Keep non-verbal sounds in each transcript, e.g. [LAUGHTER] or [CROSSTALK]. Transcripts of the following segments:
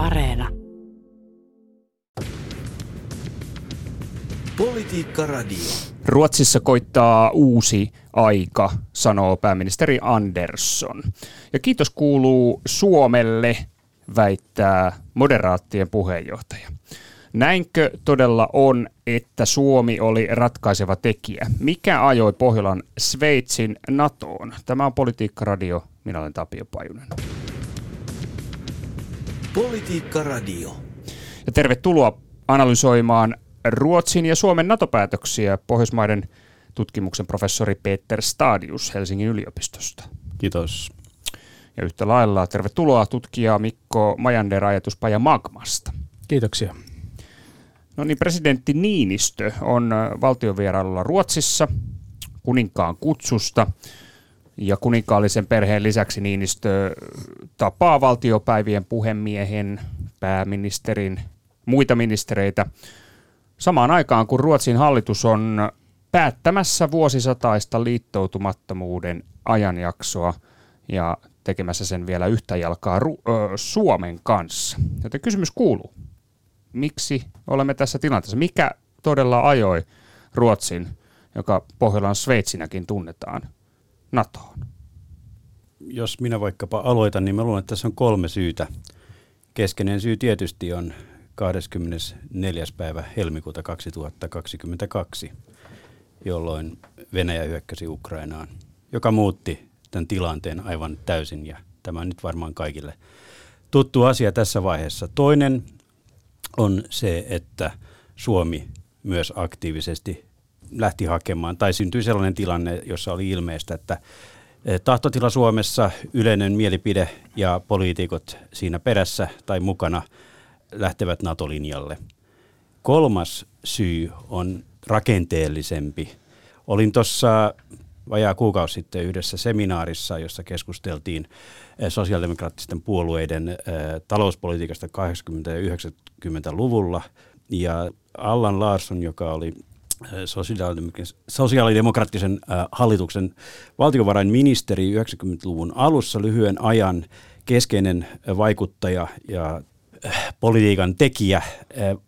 Areena. Politiikka Radio. Ruotsissa koittaa uusi aika, sanoo pääministeri Andersson. Ja kiitos kuuluu Suomelle, väittää moderaattien puheenjohtaja. Näinkö todella on, että Suomi oli ratkaiseva tekijä? Mikä ajoi Pohjolan Sveitsin NATOon? Tämä on Politiikka Radio. Minä olen Tapio Pajunen. Politiikka Radio. Ja tervetuloa analysoimaan Ruotsin ja Suomen NATO-päätöksiä Pohjoismaiden tutkimuksen professori Peter Stadius Helsingin yliopistosta. Kiitos. Ja yhtä lailla tervetuloa tutkija Mikko Majander ajatuspaja Magmasta. Kiitoksia. No niin, presidentti Niinistö on valtiovierailulla Ruotsissa kuninkaan kutsusta. Ja kuninkaallisen perheen lisäksi Niinistö tapaa valtiopäivien puhemiehen, pääministerin, muita ministereitä samaan aikaan, kun Ruotsin hallitus on päättämässä vuosisataista liittoutumattomuuden ajanjaksoa ja tekemässä sen vielä yhtä jalkaa Ru- ö, Suomen kanssa. Joten kysymys kuuluu, miksi olemme tässä tilanteessa? Mikä todella ajoi Ruotsin, joka Pohjolan Sveitsinäkin tunnetaan, NATOon? Jos minä vaikkapa aloitan, niin mä luulen, että tässä on kolme syytä. Keskeinen syy tietysti on 24. päivä helmikuuta 2022, jolloin Venäjä hyökkäsi Ukrainaan, joka muutti tämän tilanteen aivan täysin ja tämä on nyt varmaan kaikille tuttu asia tässä vaiheessa. Toinen on se, että Suomi myös aktiivisesti lähti hakemaan, tai syntyi sellainen tilanne, jossa oli ilmeistä, että tahtotila Suomessa, yleinen mielipide ja poliitikot siinä perässä tai mukana – lähtevät NATO-linjalle. Kolmas syy on rakenteellisempi. Olin tuossa vajaa kuukausi sitten yhdessä seminaarissa, jossa keskusteltiin eh, sosiaalidemokraattisten puolueiden eh, talouspolitiikasta 80- ja 90-luvulla. Ja Allan Larsson, joka oli eh, sosiaalidemokraattisen hallituksen valtiovarainministeri 90-luvun alussa lyhyen ajan keskeinen vaikuttaja ja politiikan tekijä.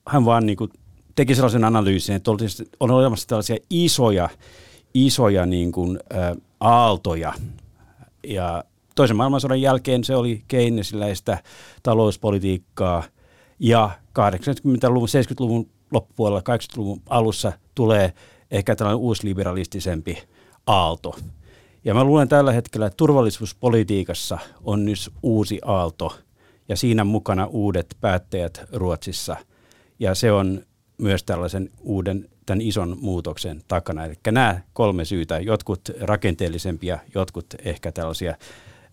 Hän vaan niin kuin teki sellaisen analyysin, että on olemassa tällaisia isoja, isoja niin kuin, aaltoja. Ja toisen maailmansodan jälkeen se oli Keynesiläistä talouspolitiikkaa ja 80-luvun, 70-luvun loppupuolella, 80-luvun alussa tulee ehkä tällainen uusliberalistisempi aalto. Ja mä luulen tällä hetkellä, että turvallisuuspolitiikassa on nyt uusi aalto – ja siinä mukana uudet päättäjät Ruotsissa. Ja se on myös tällaisen uuden, tämän ison muutoksen takana. Eli nämä kolme syytä, jotkut rakenteellisempia, jotkut ehkä tällaisia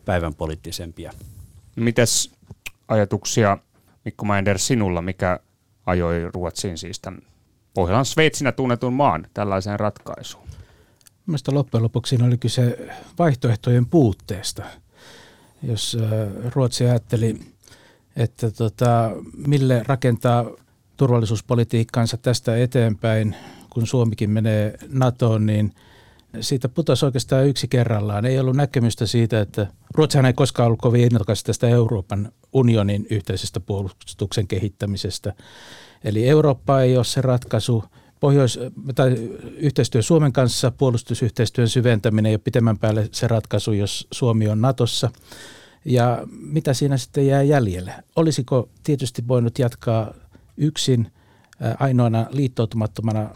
päivän poliittisempia. Mitäs ajatuksia, Mikko Maender, sinulla, mikä ajoi Ruotsiin siis tämän Pohjolan Sveitsinä tunnetun maan tällaiseen ratkaisuun? Mielestäni loppujen lopuksi oli kyse vaihtoehtojen puutteesta. Jos äh, Ruotsi ajatteli että tota, mille rakentaa turvallisuuspolitiikkaansa tästä eteenpäin, kun Suomikin menee NATOon, niin siitä putosi oikeastaan yksi kerrallaan. Ei ollut näkemystä siitä, että Ruotsihan ei koskaan ollut kovin innokas tästä Euroopan unionin yhteisestä puolustuksen kehittämisestä. Eli Eurooppa ei ole se ratkaisu. Pohjois- tai yhteistyö Suomen kanssa, puolustusyhteistyön syventäminen ei ole pitemmän päälle se ratkaisu, jos Suomi on Natossa. Ja mitä siinä sitten jää jäljelle? Olisiko tietysti voinut jatkaa yksin ainoana liittoutumattomana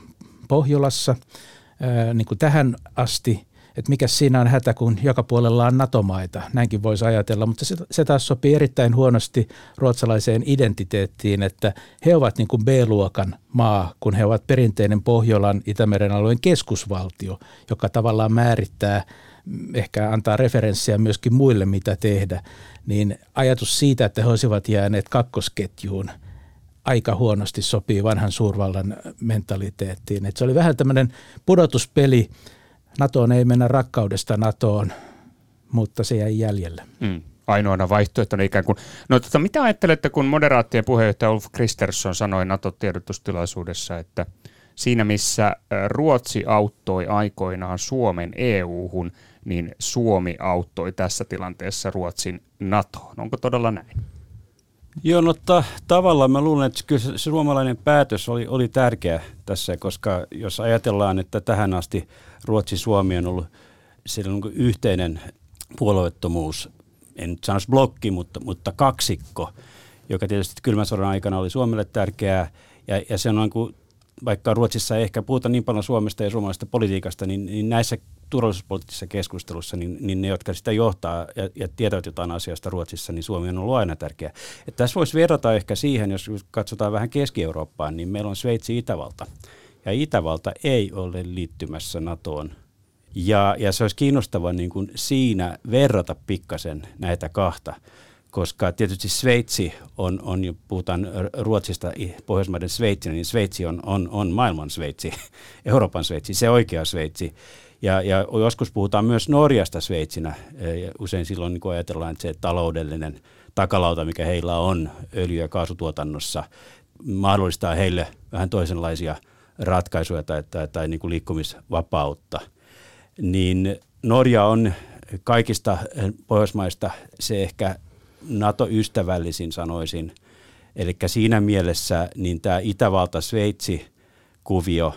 Pohjolassa, niin kuin tähän asti, että mikä siinä on hätä, kun joka puolella on NATO-maita. Näinkin voisi ajatella, mutta se, se taas sopii erittäin huonosti ruotsalaiseen identiteettiin, että he ovat niin kuin B-luokan maa, kun he ovat perinteinen Pohjolan Itämeren alueen keskusvaltio, joka tavallaan määrittää – ehkä antaa referenssiä myöskin muille, mitä tehdä, niin ajatus siitä, että he olisivat jääneet kakkosketjuun, aika huonosti sopii vanhan suurvallan mentaliteettiin. Et se oli vähän tämmöinen pudotuspeli. NATOon ei mennä rakkaudesta NATOon, mutta se jäi jäljelle. Mm ainoana vaihtoehtona ikään kuin. No tota, mitä ajattelette, kun moderaattien puheenjohtaja Ulf Kristersson sanoi NATO-tiedotustilaisuudessa, että siinä missä Ruotsi auttoi aikoinaan Suomen EU-hun, niin Suomi auttoi tässä tilanteessa Ruotsin NATOon. Onko todella näin? Joo, no ta- tavallaan mä luulen, että kyllä se suomalainen päätös oli, oli tärkeä tässä, koska jos ajatellaan, että tähän asti Ruotsi-Suomi on ollut siellä on yhteinen puolueettomuus, en nyt sanoisi blokki, mutta, mutta kaksikko, joka tietysti kylmän sodan aikana oli Suomelle tärkeää, ja, ja se on niin kuin, vaikka Ruotsissa ei ehkä puhuta niin paljon Suomesta ja suomalaisesta politiikasta, niin, niin näissä turvallisuuspoliittisissa keskustelussa, niin, niin ne, jotka sitä johtaa ja, ja tietävät jotain asiasta Ruotsissa, niin Suomi on ollut aina tärkeä. Että tässä voisi verrata ehkä siihen, jos katsotaan vähän Keski-Eurooppaan, niin meillä on Sveitsi Itävalta. Ja Itävalta ei ole liittymässä NATOon. Ja, ja se olisi kiinnostavaa niin kuin siinä verrata pikkasen näitä kahta koska tietysti Sveitsi on, on puhutaan Ruotsista Pohjoismaiden Sveitsinä, niin Sveitsi on, on, on maailman Sveitsi, [LAUGHS] Euroopan Sveitsi, se oikea Sveitsi. Ja, ja joskus puhutaan myös Norjasta Sveitsinä. Ja usein silloin niin ajatellaan, että se taloudellinen takalauta, mikä heillä on öljy- ja kaasutuotannossa, mahdollistaa heille vähän toisenlaisia ratkaisuja tai, tai, tai niin kuin liikkumisvapautta. Niin Norja on kaikista Pohjoismaista se ehkä NATO-ystävällisin sanoisin. Eli siinä mielessä niin tämä Itävalta-Sveitsi-kuvio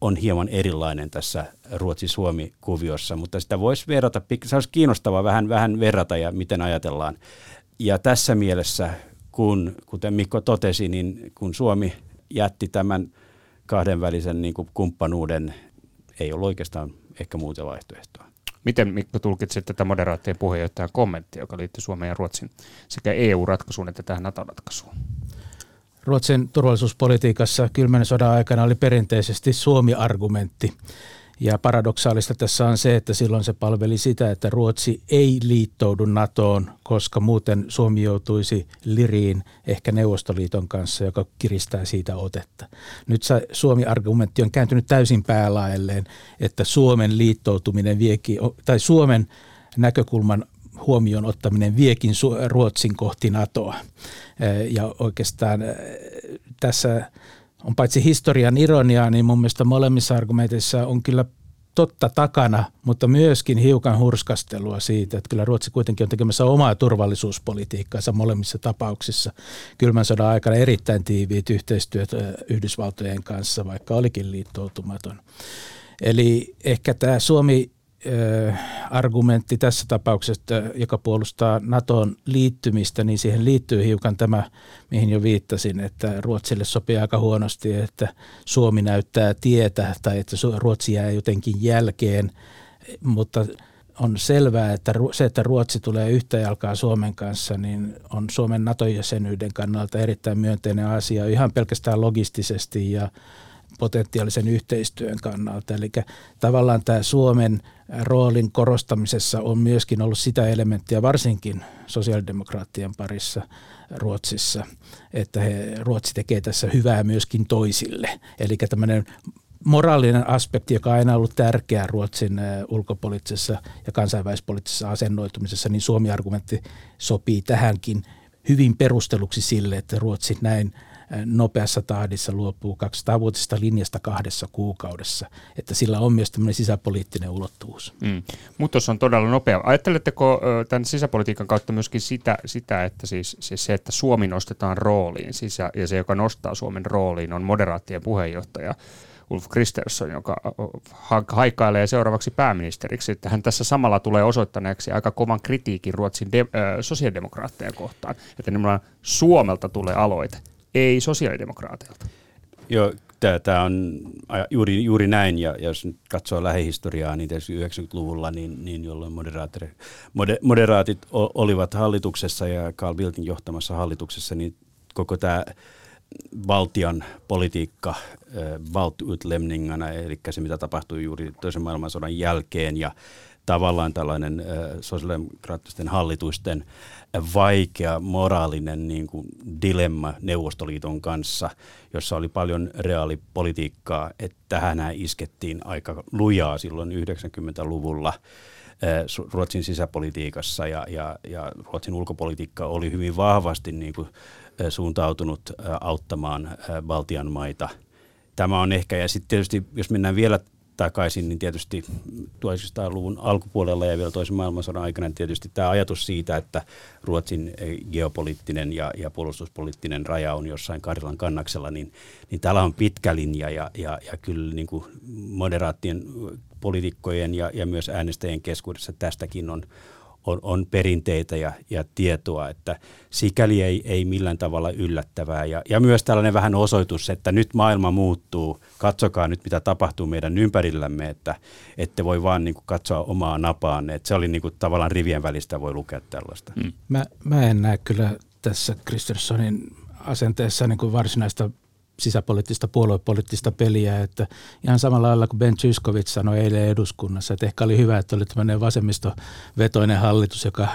on hieman erilainen tässä Ruotsi-Suomi-kuviossa, mutta sitä voisi verrata, se olisi kiinnostavaa vähän, vähän verrata ja miten ajatellaan. Ja tässä mielessä, kun, kuten Mikko totesi, niin kun Suomi jätti tämän kahdenvälisen niin kumppanuuden, ei ole oikeastaan ehkä muuta vaihtoehtoa. Miten Mikko tulkitsit tätä moderaattien puheenjohtajan kommenttia, joka liittyy Suomen ja Ruotsin sekä EU-ratkaisuun että tähän NATO-ratkaisuun? Ruotsin turvallisuuspolitiikassa kylmän sodan aikana oli perinteisesti Suomi-argumentti. Ja paradoksaalista tässä on se, että silloin se palveli sitä, että Ruotsi ei liittoudu NATOon, koska muuten Suomi joutuisi liriin ehkä Neuvostoliiton kanssa, joka kiristää siitä otetta. Nyt Suomi-argumentti on kääntynyt täysin päälaelleen, että Suomen liittoutuminen viekin, tai Suomen näkökulman huomioon ottaminen viekin Ruotsin kohti NATOa. Ja oikeastaan tässä on paitsi historian ironiaa, niin mun mielestä molemmissa argumenteissa on kyllä totta takana, mutta myöskin hiukan hurskastelua siitä, että kyllä Ruotsi kuitenkin on tekemässä omaa turvallisuuspolitiikkaansa molemmissa tapauksissa. Kylmän sodan aikana erittäin tiiviit yhteistyöt Yhdysvaltojen kanssa, vaikka olikin liittoutumaton. Eli ehkä tämä Suomi argumentti tässä tapauksessa, joka puolustaa NATOn liittymistä, niin siihen liittyy hiukan tämä, mihin jo viittasin, että Ruotsille sopii aika huonosti, että Suomi näyttää tietä tai että Ruotsi jää jotenkin jälkeen, mutta on selvää, että se, että Ruotsi tulee yhtä jalkaa Suomen kanssa, niin on Suomen NATO-jäsenyyden kannalta erittäin myönteinen asia ihan pelkästään logistisesti ja potentiaalisen yhteistyön kannalta. Eli tavallaan tämä Suomen roolin korostamisessa on myöskin ollut sitä elementtiä varsinkin sosiaalidemokraattien parissa Ruotsissa, että he, Ruotsi tekee tässä hyvää myöskin toisille. Eli tämmöinen moraalinen aspekti, joka on aina ollut tärkeä Ruotsin ulkopoliittisessa ja kansainvälispoliittisessa asennoitumisessa, niin Suomi-argumentti sopii tähänkin hyvin perusteluksi sille, että Ruotsi näin – nopeassa tahdissa luopuu 200-vuotisesta linjasta kahdessa kuukaudessa. Että sillä on myös tämmöinen sisäpoliittinen ulottuvuus. Mm. Muutos on todella nopea. Ajatteletteko tämän sisäpolitiikan kautta myöskin sitä, sitä että siis, siis se, että Suomi nostetaan rooliin, siis ja, se, joka nostaa Suomen rooliin, on moderaattien puheenjohtaja Ulf Kristersson, joka haikailee seuraavaksi pääministeriksi, että hän tässä samalla tulee osoittaneeksi aika kovan kritiikin Ruotsin de, sosiaalidemokraatteja kohtaan, että nimenomaan Suomelta tulee aloite ei sosiaalidemokraateilta. Joo, tämä on juuri, juuri näin, ja jos nyt katsoo lähihistoriaa, niin 90-luvulla, niin, niin jolloin moder, moderaatit olivat hallituksessa ja Carl Bildtin johtamassa hallituksessa, niin koko tämä valtion politiikka valtutlemningana, eli se mitä tapahtui juuri toisen maailmansodan jälkeen ja tavallaan tällainen sosiaalidemokraattisten hallitusten vaikea moraalinen niin kuin dilemma Neuvostoliiton kanssa, jossa oli paljon reaalipolitiikkaa, että tähän iskettiin aika lujaa silloin 90-luvulla Ruotsin sisäpolitiikassa ja, ja, ja Ruotsin ulkopolitiikka oli hyvin vahvasti niin kuin, suuntautunut auttamaan Baltian maita. Tämä on ehkä, ja sitten tietysti jos mennään vielä takaisin, niin tietysti 1900-luvun alkupuolella ja vielä toisen maailmansodan aikana niin tietysti tämä ajatus siitä, että Ruotsin geopoliittinen ja, ja puolustuspoliittinen raja on jossain Karilan kannaksella, niin, niin täällä on pitkä linja ja, ja, ja kyllä niin kuin moderaattien poliitikkojen ja, ja myös äänestäjien keskuudessa tästäkin on, on, on perinteitä ja, ja tietoa, että sikäli ei, ei millään tavalla yllättävää. Ja, ja myös tällainen vähän osoitus, että nyt maailma muuttuu, katsokaa nyt mitä tapahtuu meidän ympärillämme, että ette voi vaan niin kuin katsoa omaa napaanne. Että se oli niin kuin, tavallaan rivien välistä voi lukea tällaista. Hmm. Mä, mä en näe kyllä tässä Kristerssonin asenteessa niin kuin varsinaista sisäpoliittista puoluepoliittista peliä, että ihan samalla lailla kuin Ben Zyskowicz sanoi eilen eduskunnassa, että ehkä oli hyvä, että oli tämmöinen vasemmistovetoinen hallitus, joka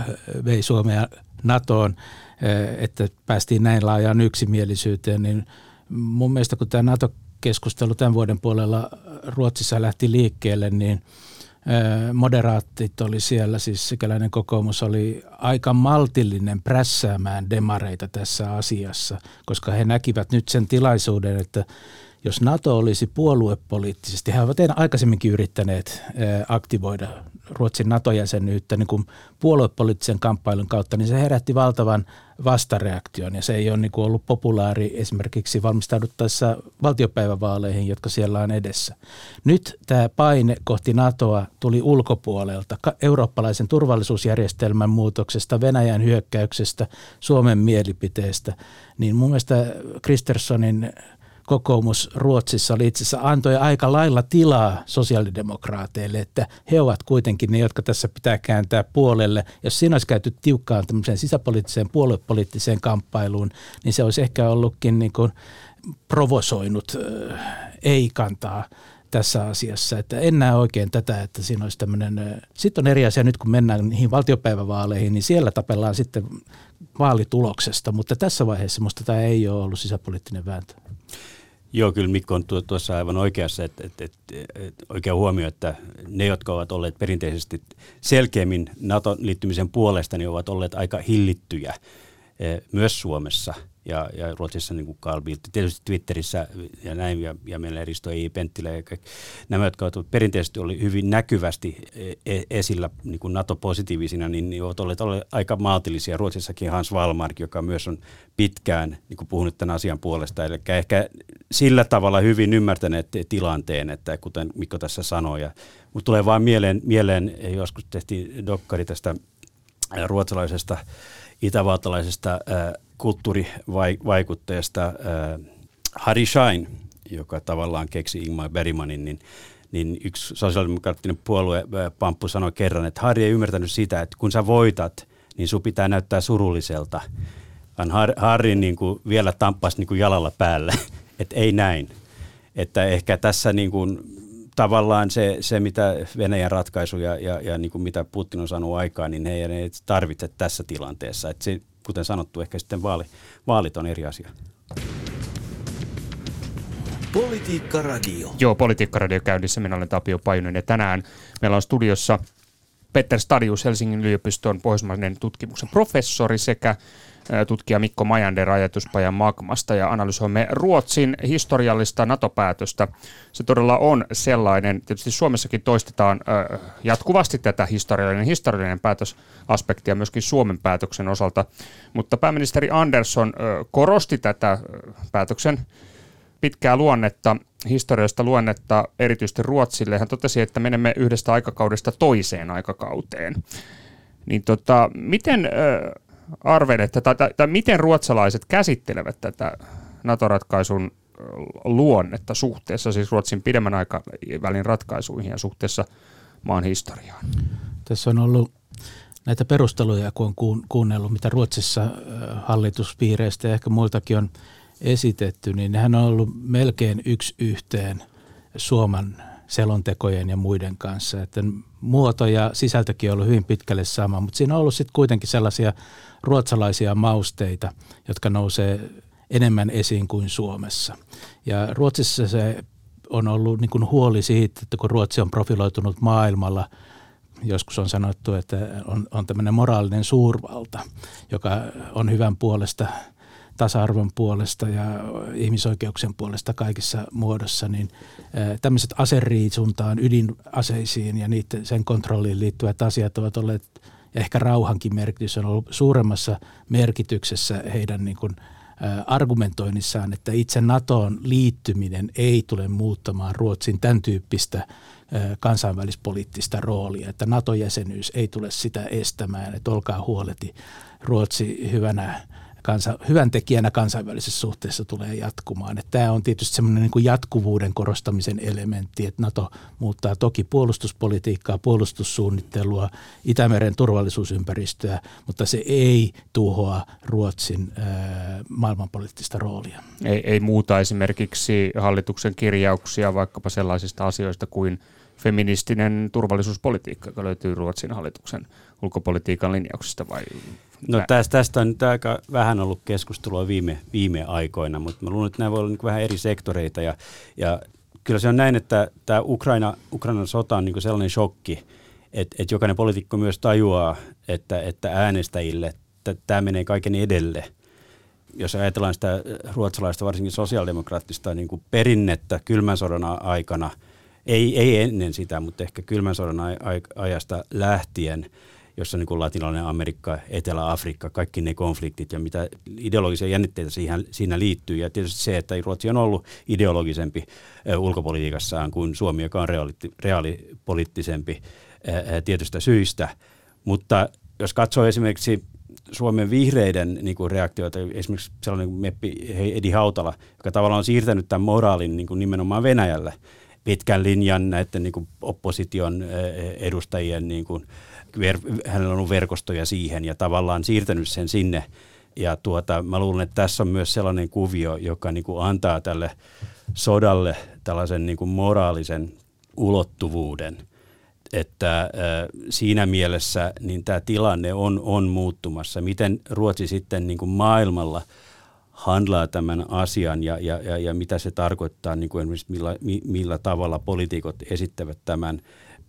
vei Suomea NATOon, että päästiin näin laajaan yksimielisyyteen, niin mun mielestä kun tämä NATO-keskustelu tämän vuoden puolella Ruotsissa lähti liikkeelle, niin – moderaattit oli siellä, siis sikäläinen kokoomus oli aika maltillinen prässäämään demareita tässä asiassa, koska he näkivät nyt sen tilaisuuden, että jos NATO olisi puoluepoliittisesti, he ovat aikaisemminkin yrittäneet aktivoida Ruotsin NATO-jäsenyyttä niin kuin puoluepoliittisen kamppailun kautta, niin se herätti valtavan vastareaktion ja se ei ole niin kuin ollut populaari esimerkiksi valmistauduttaessa valtiopäivävaaleihin, jotka siellä on edessä. Nyt tämä paine kohti NATOa tuli ulkopuolelta, eurooppalaisen turvallisuusjärjestelmän muutoksesta, Venäjän hyökkäyksestä, Suomen mielipiteestä, niin mun mielestä Kristerssonin kokoomus Ruotsissa oli itse asiassa antoi aika lailla tilaa sosiaalidemokraateille, että he ovat kuitenkin ne, jotka tässä pitää kääntää puolelle. Jos siinä olisi käyty tiukkaan tämmöiseen sisäpoliittiseen puoluepoliittiseen kamppailuun, niin se olisi ehkä ollutkin niin kuin provosoinut ei-kantaa tässä asiassa. Että en näe oikein tätä, että siinä olisi tämmöinen, sitten on eri asia nyt kun mennään niihin valtiopäivävaaleihin, niin siellä tapellaan sitten vaalituloksesta, mutta tässä vaiheessa minusta tämä ei ole ollut sisäpoliittinen vääntö. Joo, kyllä Mikko on tuossa aivan oikeassa, että, että, että, että oikea huomio, että ne, jotka ovat olleet perinteisesti selkeämmin NATO-liittymisen puolesta, niin ovat olleet aika hillittyjä eh, myös Suomessa – ja, ja Ruotsissa niin kuin Carl Bildt, tietysti Twitterissä ja näin, ja, ja meillä Risto I. Penttilä, ja kaikki, nämä, jotka ovat perinteisesti oli hyvin näkyvästi e, e, esillä niin kuin NATO-positiivisina, niin, niin ovat olleet, olleet aika maltillisia. Ruotsissakin Hans Wallmark, joka myös on pitkään niin kuin puhunut tämän asian puolesta, eli ehkä sillä tavalla hyvin ymmärtäneet tilanteen, että kuten Mikko tässä sanoi, ja, mutta tulee vain mieleen, mieleen, joskus tehtiin dokkari tästä ruotsalaisesta itävaltalaisesta äh, kulttuurivaikutteesta äh, Harry Schein, joka tavallaan keksi Ingmar Bergmanin, niin, niin yksi sosiaalidemokraattinen puolue äh, Pamppu sanoi kerran, että Harry ei ymmärtänyt sitä, että kun sä voitat, niin sun pitää näyttää surulliselta. Vaan Harry niin kuin vielä tamppasi niin kuin jalalla päällä, [LAUGHS] että ei näin. Että ehkä tässä niin kuin, tavallaan se, se, mitä Venäjän ratkaisu ja, ja, ja niin kuin mitä Putin on saanut aikaan, niin he ei tarvitse tässä tilanteessa. Että se, kuten sanottu, ehkä sitten vaali, vaalit on eri asia. Politiikka Radio. Joo, Politiikka Radio käynnissä. Minä olen Tapio Pajunen ja tänään meillä on studiossa Petter Stadius, Helsingin yliopiston pohjoismainen tutkimuksen professori sekä tutkija Mikko Majander ajatuspajan Magmasta ja analysoimme Ruotsin historiallista NATO-päätöstä. Se todella on sellainen, tietysti Suomessakin toistetaan jatkuvasti tätä historiallinen, historiallinen päätösaspektia myöskin Suomen päätöksen osalta, mutta pääministeri Andersson korosti tätä päätöksen pitkää luonnetta, historiallista luonnetta erityisesti Ruotsille. Hän totesi, että menemme yhdestä aikakaudesta toiseen aikakauteen. Niin tota, miten arvelette, tai, tai, tai miten ruotsalaiset käsittelevät tätä NATO-ratkaisun luonnetta suhteessa siis Ruotsin pidemmän aikavälin ratkaisuihin ja suhteessa maan historiaan? Tässä on ollut näitä perusteluja, kun on kuunnellut, mitä Ruotsissa hallituspiireistä ja ehkä muiltakin on esitetty, niin nehän on ollut melkein yksi yhteen Suomen selontekojen ja muiden kanssa. Että muoto ja sisältökin on ollut hyvin pitkälle sama, mutta siinä on ollut sitten kuitenkin sellaisia ruotsalaisia mausteita, jotka nousee enemmän esiin kuin Suomessa. Ja Ruotsissa se on ollut niin kuin huoli siitä, että kun Ruotsi on profiloitunut maailmalla, joskus on sanottu, että on, on tämmöinen moraalinen suurvalta, joka on hyvän puolesta tasa-arvon puolesta ja ihmisoikeuksien puolesta kaikissa muodossa, niin tämmöiset aseriisuntaan, ydinaseisiin ja niiden, sen kontrolliin liittyvät asiat ovat olleet, ehkä rauhankin merkitys on ollut suuremmassa merkityksessä heidän niin kuin, argumentoinnissaan, että itse NATOon liittyminen ei tule muuttamaan Ruotsin tämän tyyppistä kansainvälispoliittista roolia, että NATO-jäsenyys ei tule sitä estämään, että olkaa huoleti Ruotsi hyvänä kansa, hyvän tekijänä kansainvälisessä suhteessa tulee jatkumaan. Että tämä on tietysti semmoinen niin jatkuvuuden korostamisen elementti, että NATO muuttaa toki puolustuspolitiikkaa, puolustussuunnittelua, Itämeren turvallisuusympäristöä, mutta se ei tuhoa Ruotsin ää, maailmanpoliittista roolia. Ei, ei muuta esimerkiksi hallituksen kirjauksia vaikkapa sellaisista asioista kuin feministinen turvallisuuspolitiikka, joka löytyy Ruotsin hallituksen ulkopolitiikan linjauksista vai No tästä, tästä on nyt aika vähän ollut keskustelua viime, viime aikoina, mutta mä luulen, että nämä voi olla niin vähän eri sektoreita ja, ja kyllä se on näin, että tämä Ukraina, Ukrainan sota on niin sellainen shokki, että, että jokainen poliitikko myös tajuaa, että, että äänestäjille että tämä menee kaiken edelle. Jos ajatellaan sitä ruotsalaista, varsinkin sosiaalidemokraattista niin kuin perinnettä kylmän sodan aikana, ei, ei ennen sitä, mutta ehkä kylmän sodan ajasta lähtien – jossa niin kuin latinalainen Amerikka, Etelä-Afrikka, kaikki ne konfliktit ja mitä ideologisia jännitteitä siihen, siinä liittyy. Ja tietysti se, että Ruotsi on ollut ideologisempi ulkopolitiikassaan kuin Suomi, joka on reaali, reaalipoliittisempi tietystä syistä. Mutta jos katsoo esimerkiksi Suomen vihreiden niin kuin reaktioita, esimerkiksi sellainen kuin Meppi Edi Hautala, joka tavallaan on siirtänyt tämän moraalin niin kuin nimenomaan Venäjälle pitkän linjan näiden niin kuin opposition edustajien niin kuin, hänellä on ollut verkostoja siihen ja tavallaan siirtänyt sen sinne. Ja tuota, mä luulen, että tässä on myös sellainen kuvio, joka niin kuin antaa tälle sodalle tällaisen niin kuin moraalisen ulottuvuuden. Että äh, siinä mielessä niin tämä tilanne on, on muuttumassa. Miten Ruotsi sitten niin kuin maailmalla handlaa tämän asian ja, ja, ja, ja mitä se tarkoittaa, niin kuin esimerkiksi millä, millä tavalla poliitikot esittävät tämän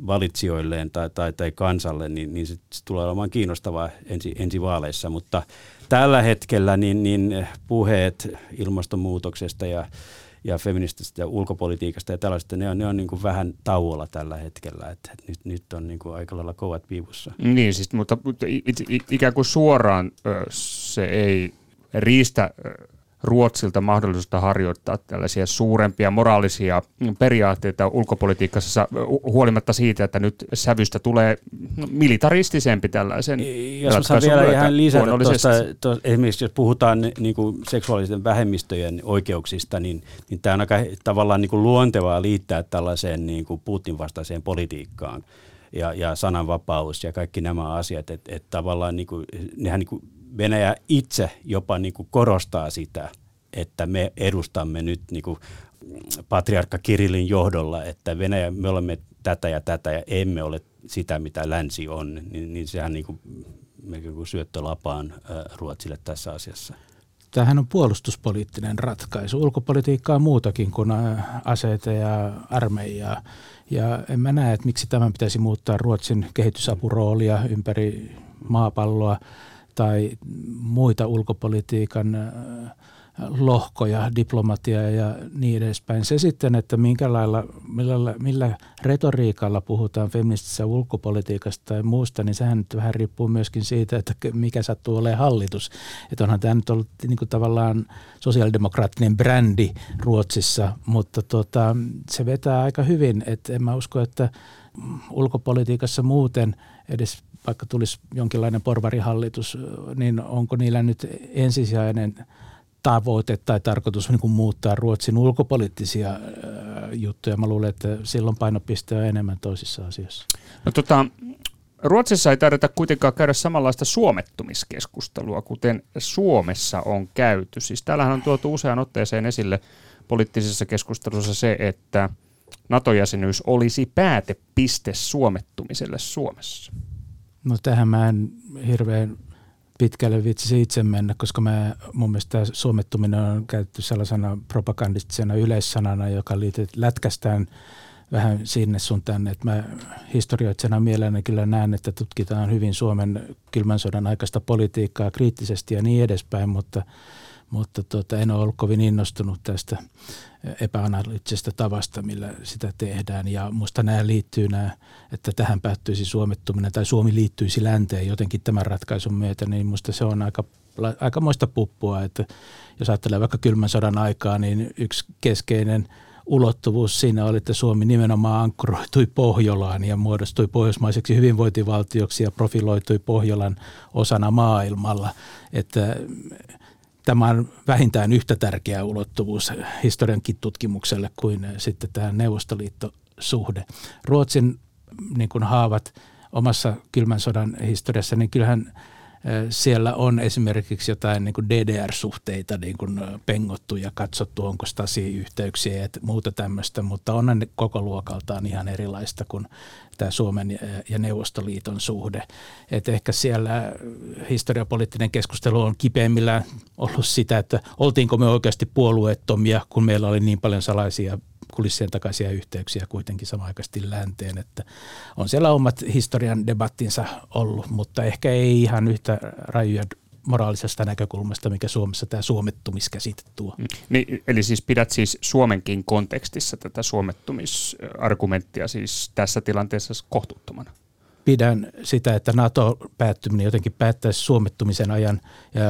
valitsijoilleen tai, tai, tai kansalle, niin, niin se, tulee olemaan kiinnostavaa ensi, ensi vaaleissa. Mutta tällä hetkellä niin, niin puheet ilmastonmuutoksesta ja, ja feminististä ja ulkopolitiikasta ja tällaista, ne on, ne on niin kuin vähän tauolla tällä hetkellä. Et, et nyt, nyt on niin kuin aika lailla kovat piivussa. Niin, siis, mutta ikään kuin suoraan se ei riistä Ruotsilta mahdollisuutta harjoittaa tällaisia suurempia moraalisia periaatteita ulkopolitiikassa huolimatta siitä, että nyt sävystä tulee militaristisempi tällaisen Jos saan vielä ihan lisätä tuosta, tuosta, esimerkiksi jos puhutaan niin kuin seksuaalisten vähemmistöjen oikeuksista, niin, niin tämä on aika tavallaan niin kuin luontevaa liittää tällaiseen niin kuin Putin vastaiseen politiikkaan ja, ja sananvapaus ja kaikki nämä asiat, että et tavallaan niin kuin, nehän niin kuin Venäjä itse jopa niin kuin korostaa sitä, että me edustamme nyt niin kuin patriarkka Kirillin johdolla, että Venäjä, me olemme tätä ja tätä ja emme ole sitä, mitä länsi on, niin, niin sehän niin kuin, melkein kuin syöttölapaan Ruotsille tässä asiassa. Tämähän on puolustuspoliittinen ratkaisu. Ulkopolitiikka on muutakin kuin aseita ja armeijaa. Ja en mä näe, että miksi tämän pitäisi muuttaa Ruotsin kehitysapuroolia ympäri maapalloa tai muita ulkopolitiikan lohkoja, diplomatiaa ja niin edespäin. Se sitten, että minkä lailla, millä, millä retoriikalla puhutaan feministisessä ulkopolitiikasta tai muusta, niin sehän nyt vähän riippuu myöskin siitä, että mikä sattuu olemaan hallitus. Että onhan tämä nyt ollut niin kuin tavallaan sosiaalidemokraattinen brändi Ruotsissa, mutta tota, se vetää aika hyvin. Että en mä usko, että ulkopolitiikassa muuten edes vaikka tulisi jonkinlainen porvarihallitus, niin onko niillä nyt ensisijainen tavoite tai tarkoitus niin kuin muuttaa Ruotsin ulkopoliittisia juttuja. Mä luulen, että silloin painopiste on enemmän toisissa asioissa. No, tota, Ruotsissa ei tarvita kuitenkaan käydä samanlaista suomettumiskeskustelua, kuten Suomessa on käyty. Siis täällähän on tuotu usean otteeseen esille poliittisessa keskustelussa se, että NATO-jäsenyys olisi päätepiste suomettumiselle Suomessa. No tähän mä en hirveän pitkälle viitsisi itse mennä, koska mä, mun mielestä suomettuminen on käytetty sellaisena propagandistisena yleissanana, joka liitet, lätkästään vähän sinne sun tänne. Että mä historioitsena mielelläni kyllä näen, että tutkitaan hyvin Suomen kylmän sodan aikaista politiikkaa kriittisesti ja niin edespäin, mutta, mutta tota, en ole ollut kovin innostunut tästä epäanalyyttisestä tavasta, millä sitä tehdään. Ja minusta nämä liittyy, nämä, että tähän päättyisi suomettuminen tai Suomi liittyisi länteen jotenkin tämän ratkaisun myötä, niin minusta se on aika, aika moista puppua. Että jos ajattelee vaikka kylmän sodan aikaa, niin yksi keskeinen ulottuvuus siinä oli, että Suomi nimenomaan ankkuroitui Pohjolaan ja muodostui pohjoismaiseksi hyvinvointivaltioksi ja profiloitui Pohjolan osana maailmalla. Että tämä on vähintään yhtä tärkeä ulottuvuus historiankin tutkimukselle kuin sitten tämä Neuvostoliittosuhde. Ruotsin niin kuin haavat omassa kylmän sodan historiassa, niin kyllähän siellä on esimerkiksi jotain niin kuin DDR-suhteita niin kuin pengottu ja katsottu, onko Stasi-yhteyksiä ja muuta tämmöistä, mutta on ne koko luokaltaan ihan erilaista kuin tämä Suomen ja Neuvostoliiton suhde. Et ehkä siellä historiapoliittinen keskustelu on kipeimmillään ollut sitä, että oltiinko me oikeasti puolueettomia, kun meillä oli niin paljon salaisia kulissien takaisia yhteyksiä kuitenkin samaaikaisesti länteen, että on siellä omat historian debattinsa ollut, mutta ehkä ei ihan yhtä rajuja moraalisesta näkökulmasta, mikä Suomessa tämä suomettumiskäsite tuo. Mm. Niin, eli siis pidät siis Suomenkin kontekstissa tätä suomettumisargumenttia siis tässä tilanteessa kohtuuttomana? Pidän sitä, että NATO-päättyminen jotenkin päättäisi suomettumisen ajan ja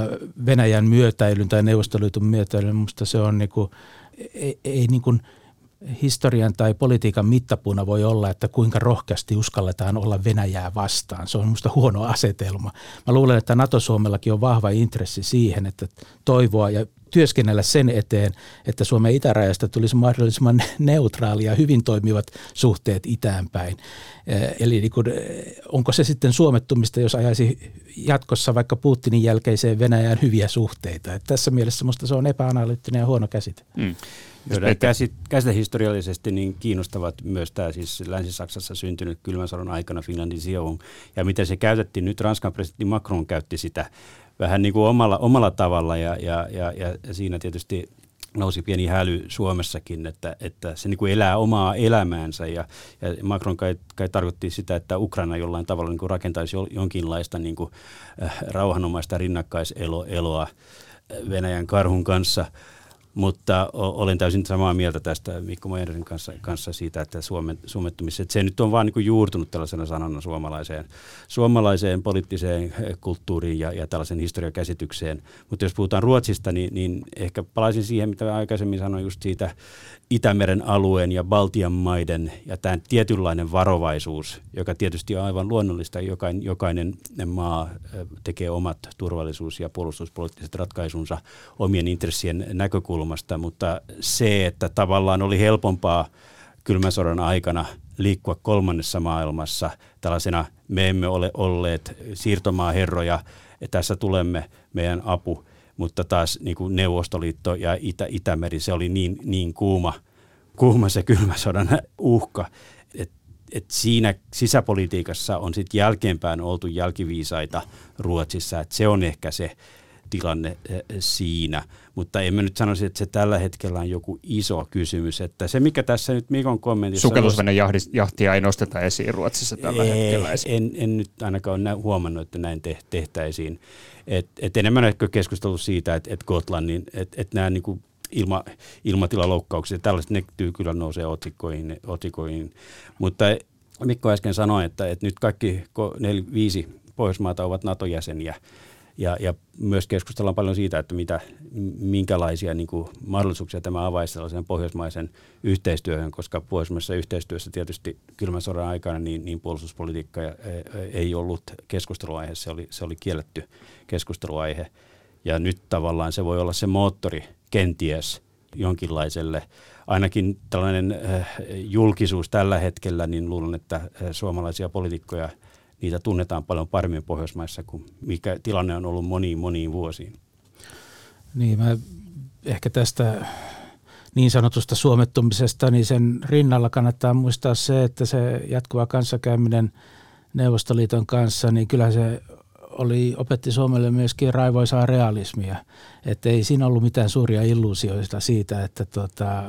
Venäjän myötäilyn tai Neuvostoliiton myötäilyn. Minusta se on niin kuin, ei, ei niin kuin – historian tai politiikan mittapuuna voi olla, että kuinka rohkeasti uskalletaan olla Venäjää vastaan. Se on minusta huono asetelma. Mä luulen, että NATO-Suomellakin on vahva intressi siihen, että toivoa ja työskennellä sen eteen, että Suomen itärajasta tulisi mahdollisimman neutraalia ja hyvin toimivat suhteet itäänpäin. Eh, eli niin kuin, eh, onko se sitten suomettumista, jos ajaisi jatkossa vaikka Putinin jälkeiseen Venäjään hyviä suhteita. Että tässä mielessä minusta se on epäanalyyttinen ja huono käsite. Mm. Joiden käsit, käsitehistoriallisesti niin kiinnostavat myös tämä siis Länsi-Saksassa syntynyt kylmän sodan aikana Finlandin sijoun. Ja miten se käytettiin. Nyt? Ranskan presidentti Macron käytti sitä vähän niin kuin omalla, omalla tavalla ja, ja, ja, ja siinä tietysti nousi pieni häly Suomessakin, että, että se niin kuin elää omaa elämäänsä. Ja, ja Macron kai, kai tarkoitti sitä, että Ukraina jollain tavalla niin kuin rakentaisi jonkinlaista niin kuin, äh, rauhanomaista rinnakkaiseloa Venäjän karhun kanssa – mutta olen täysin samaa mieltä tästä Mikko Meijerin kanssa, kanssa siitä, että Suomen, että se nyt on vaan niin juurtunut tällaisena sanana suomalaiseen, suomalaiseen poliittiseen eh, kulttuuriin ja, ja tällaisen historiakäsitykseen. Mutta jos puhutaan Ruotsista, niin, niin ehkä palaisin siihen, mitä aikaisemmin sanoin just siitä Itämeren alueen ja Baltian maiden ja tämä tietynlainen varovaisuus, joka tietysti on aivan luonnollista. Jokainen, jokainen maa tekee omat turvallisuus- ja puolustuspoliittiset ratkaisunsa omien intressien näkökulmasta, mutta se, että tavallaan oli helpompaa kylmän sodan aikana liikkua kolmannessa maailmassa tällaisena me emme ole olleet siirtomaaherroja, tässä tulemme meidän apu mutta taas niin kuin Neuvostoliitto ja Itä, Itämeri, se oli niin, niin kuuma, kuuma se kylmä sodan uhka, että et siinä sisäpolitiikassa on sitten jälkeenpäin oltu jälkiviisaita Ruotsissa, että se on ehkä se tilanne eh, siinä, mutta emme nyt sanoisi, että se tällä hetkellä on joku iso kysymys, että se mikä tässä nyt Mikon kommentissa... jahtia ei nosteta esiin Ruotsissa tällä ei, hetkellä. En, en nyt ainakaan ole huomannut, että näin tehtäisiin. Et, et enemmän ehkä keskustelu siitä, että et Gotlandin, että et nämä niinku ilma, ilmatilaloukkaukset, tällaiset ne kyllä nousee otsikoihin, otsikoihin. Mutta Mikko äsken sanoi, että, että nyt kaikki viisi Pohjoismaata ovat NATO-jäseniä. Ja, ja myös keskustellaan paljon siitä, että mitä, minkälaisia niin kuin, mahdollisuuksia tämä avaisi sellaisen pohjoismaisen yhteistyöhön, koska pohjoismaisessa yhteistyössä tietysti kylmän sodan aikana niin, niin puolustuspolitiikka ei ollut keskusteluaihe, se oli, se oli kielletty keskusteluaihe. Ja nyt tavallaan se voi olla se moottori kenties jonkinlaiselle, ainakin tällainen julkisuus tällä hetkellä, niin luulen, että suomalaisia poliitikkoja, niitä tunnetaan paljon paremmin Pohjoismaissa kuin mikä tilanne on ollut moniin moniin vuosiin. Niin, mä ehkä tästä niin sanotusta suomettumisesta, niin sen rinnalla kannattaa muistaa se, että se jatkuva kanssakäyminen Neuvostoliiton kanssa, niin kyllä se oli, opetti Suomelle myöskin raivoisaa realismia. Että ei siinä ollut mitään suuria illuusioita siitä, että tota,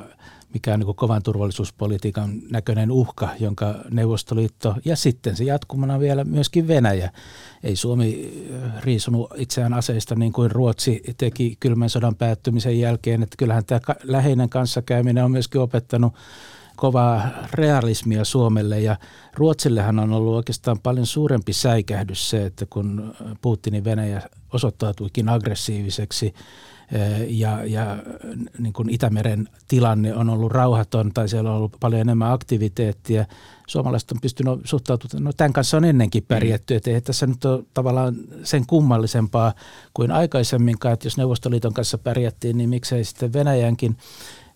mikä on niin kovan turvallisuuspolitiikan näköinen uhka, jonka Neuvostoliitto ja sitten se jatkumana vielä myöskin Venäjä. Ei Suomi äh, riisunut itseään aseista niin kuin Ruotsi teki kylmän sodan päättymisen jälkeen, että kyllähän tämä läheinen kanssakäyminen on myöskin opettanut kovaa realismia Suomelle ja Ruotsillehan on ollut oikeastaan paljon suurempi säikähdys se, että kun Putinin Venäjä osoittautuikin aggressiiviseksi ja, ja niin kuin Itämeren tilanne on ollut rauhaton tai siellä on ollut paljon enemmän aktiviteettia. Suomalaiset on pystynyt suhtautumaan, no tämän kanssa on ennenkin pärjätty, että ei tässä nyt ole tavallaan sen kummallisempaa kuin aikaisemminkaan, että jos Neuvostoliiton kanssa pärjättiin, niin miksei sitten Venäjänkin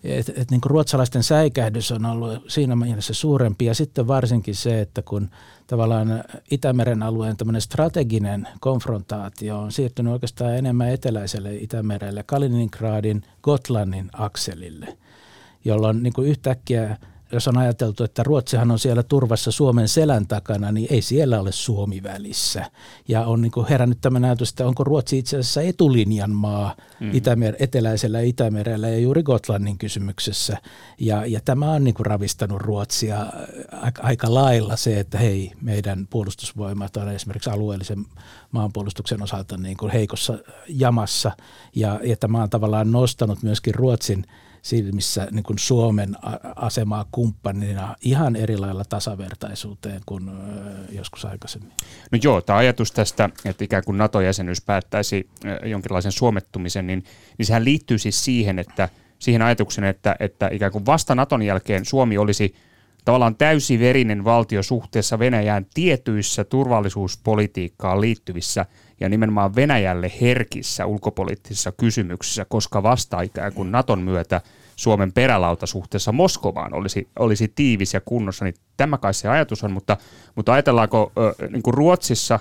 et, et niin ruotsalaisten säikähdys on ollut siinä mielessä suurempi. Ja sitten varsinkin se, että kun tavallaan Itämeren alueen tämmöinen strateginen konfrontaatio on siirtynyt oikeastaan enemmän eteläiselle Itämerelle, Kaliningradin, Gotlannin akselille, jolloin niin kuin yhtäkkiä – jos on ajateltu, että Ruotsihan on siellä turvassa Suomen selän takana, niin ei siellä ole Suomi välissä. Ja on niin kuin herännyt tämä ajatus, että onko Ruotsi itse asiassa etulinjan maa mm. Itämer- eteläisellä Itämerellä ja juuri Gotlannin kysymyksessä. Ja, ja tämä on niin kuin ravistanut Ruotsia aika lailla se, että hei, meidän puolustusvoimat on esimerkiksi alueellisen maanpuolustuksen osalta niin kuin heikossa jamassa. Ja, ja tämä on tavallaan nostanut myöskin Ruotsin – silmissä niin kuin Suomen asemaa kumppanina ihan eri lailla tasavertaisuuteen kuin joskus aikaisemmin. No joo, tämä ajatus tästä, että ikään kuin NATO-jäsenyys päättäisi jonkinlaisen suomettumisen, niin, niin sehän liittyy siis siihen, että siihen ajatukseen, että, että ikään kuin vasta Naton jälkeen Suomi olisi tavallaan täysiverinen valtio suhteessa Venäjään tietyissä turvallisuuspolitiikkaan liittyvissä ja nimenomaan Venäjälle herkissä ulkopoliittisissa kysymyksissä, koska vasta ikään kuin Naton myötä Suomen perälauta suhteessa Moskovaan olisi, olisi tiivis ja kunnossa, niin tämä kai se ajatus on, mutta, mutta ajatellaanko niin kuin Ruotsissa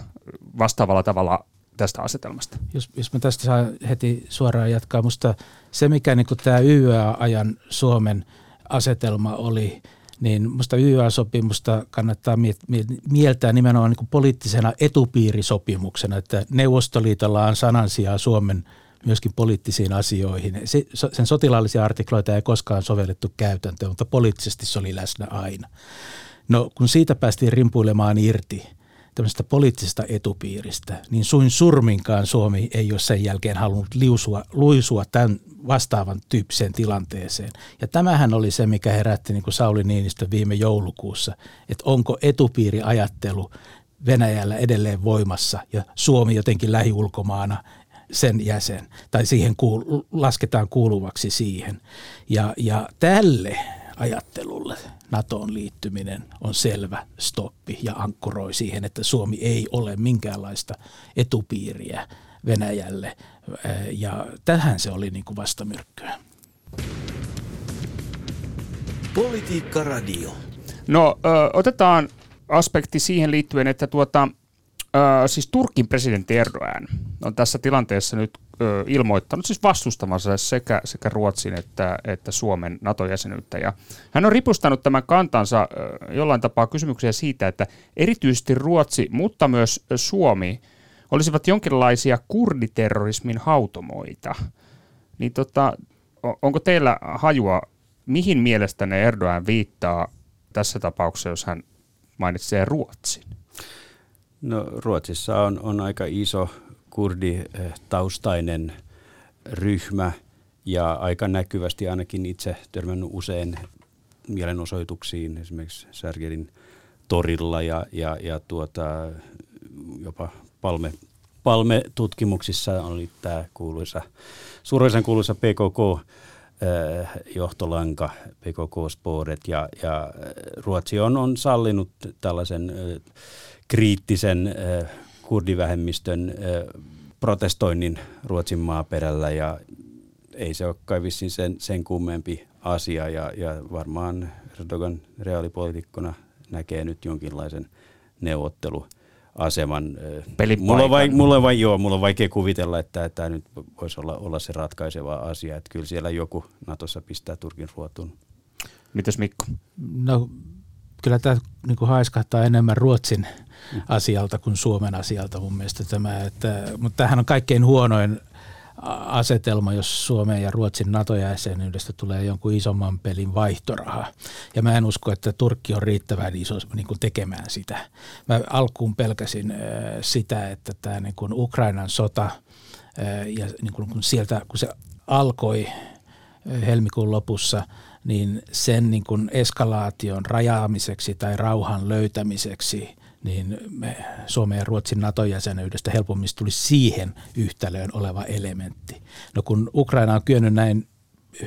vastaavalla tavalla tästä asetelmasta? Jos, jos mä tästä saan heti suoraan jatkaa, musta se mikä niin tämä YA-ajan Suomen asetelma oli, niin minusta YA-sopimusta kannattaa mieltää nimenomaan niin poliittisena etupiirisopimuksena, että Neuvostoliitolla on sanansijaa Suomen myöskin poliittisiin asioihin. Sen sotilaallisia artikloita ei koskaan sovellettu käytäntöön, mutta poliittisesti se oli läsnä aina. No kun siitä päästiin rimpuilemaan irti – tämmöisestä poliittisesta etupiiristä, niin suin surminkaan Suomi ei ole sen jälkeen halunnut liusua, luisua tämän vastaavan tyyppiseen tilanteeseen. Ja tämähän oli se, mikä herätti niin kuin Sauli Niinistö viime joulukuussa, että onko etupiiriajattelu Venäjällä edelleen voimassa ja Suomi jotenkin lähiulkomaana sen jäsen, tai siihen kuul- lasketaan kuuluvaksi siihen. Ja, ja tälle ajattelulle NATOon liittyminen on selvä stoppi ja ankkuroi siihen, että Suomi ei ole minkäänlaista etupiiriä Venäjälle. Ja tähän se oli niin kuin vastamyrkkyä. Politiikka Radio. No ö, otetaan aspekti siihen liittyen, että tuota, ö, siis Turkin presidentti Erdogan on tässä tilanteessa nyt ilmoittanut siis vastustamansa sekä, sekä Ruotsin että, että Suomen NATO-jäsenyyttä. Ja hän on ripustanut tämän kantansa jollain tapaa kysymyksiä siitä, että erityisesti Ruotsi, mutta myös Suomi olisivat jonkinlaisia kurditerrorismin hautomoita. Niin tota, onko teillä hajua, mihin mielestäne Erdogan viittaa tässä tapauksessa, jos hän mainitsee Ruotsin? No Ruotsissa on, on aika iso kurditaustainen ryhmä ja aika näkyvästi ainakin itse törmännyt usein mielenosoituksiin esimerkiksi Särgerin torilla ja, ja, ja tuota, jopa Palme, Palme-tutkimuksissa oli tämä kuuluisa, surullisen kuuluisa PKK, eh, johtolanka, PKK-sporet ja, ja Ruotsi on, on sallinut tällaisen eh, kriittisen eh, kurdivähemmistön protestoinnin Ruotsin maaperällä ja ei se ole kai vissiin sen, sen kummempi asia ja, ja varmaan Erdogan reaalipolitiikkona näkee nyt jonkinlaisen neuvotteluaseman. Mulla on, vai, mulla, on vai, joo, mulla on vaikea kuvitella, että tämä nyt voisi olla, olla se ratkaiseva asia, että kyllä siellä joku Natossa pistää Turkin ruotuun. Mitäs Mikko? No kyllä tämä niin kuin haiskahtaa enemmän Ruotsin asialta kuin Suomen asialta mun mielestä tämä. Että, mutta tämähän on kaikkein huonoin asetelma, jos Suomen ja Ruotsin NATO-jäsenyydestä tulee jonkun isomman pelin vaihtoraha. Ja mä en usko, että Turkki on riittävän iso niin kuin tekemään sitä. Mä alkuun pelkäsin sitä, että tämä niin kuin Ukrainan sota ja niin kuin kun sieltä, kun se alkoi helmikuun lopussa, niin sen niin kuin eskalaation rajaamiseksi tai rauhan löytämiseksi – niin me Suomen ja Ruotsin NATO-jäsenyydestä helpommin tulisi siihen yhtälöön oleva elementti. No kun Ukraina on kyennyt näin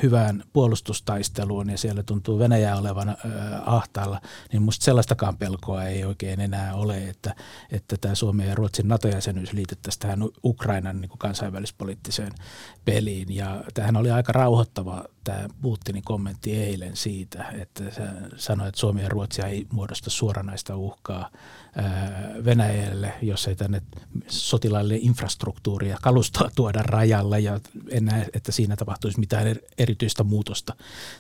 hyvään puolustustaisteluun ja siellä tuntuu Venäjä olevan äh, ahtaalla, niin musta sellaistakaan pelkoa ei oikein enää ole, että, että tämä Suomen ja Ruotsin NATO-jäsenyys liitettäisiin tähän Ukrainan niin kansainvälispoliittiseen peliin. Ja tähän oli aika rauhoittava tämä Putinin kommentti eilen siitä, että sanoi, että Suomi ja Ruotsi ei muodosta suoranaista uhkaa Venäjälle, jos ei tänne sotilaille infrastruktuuria, kalustoa tuoda rajalle ja en näe, että siinä tapahtuisi mitään erityistä muutosta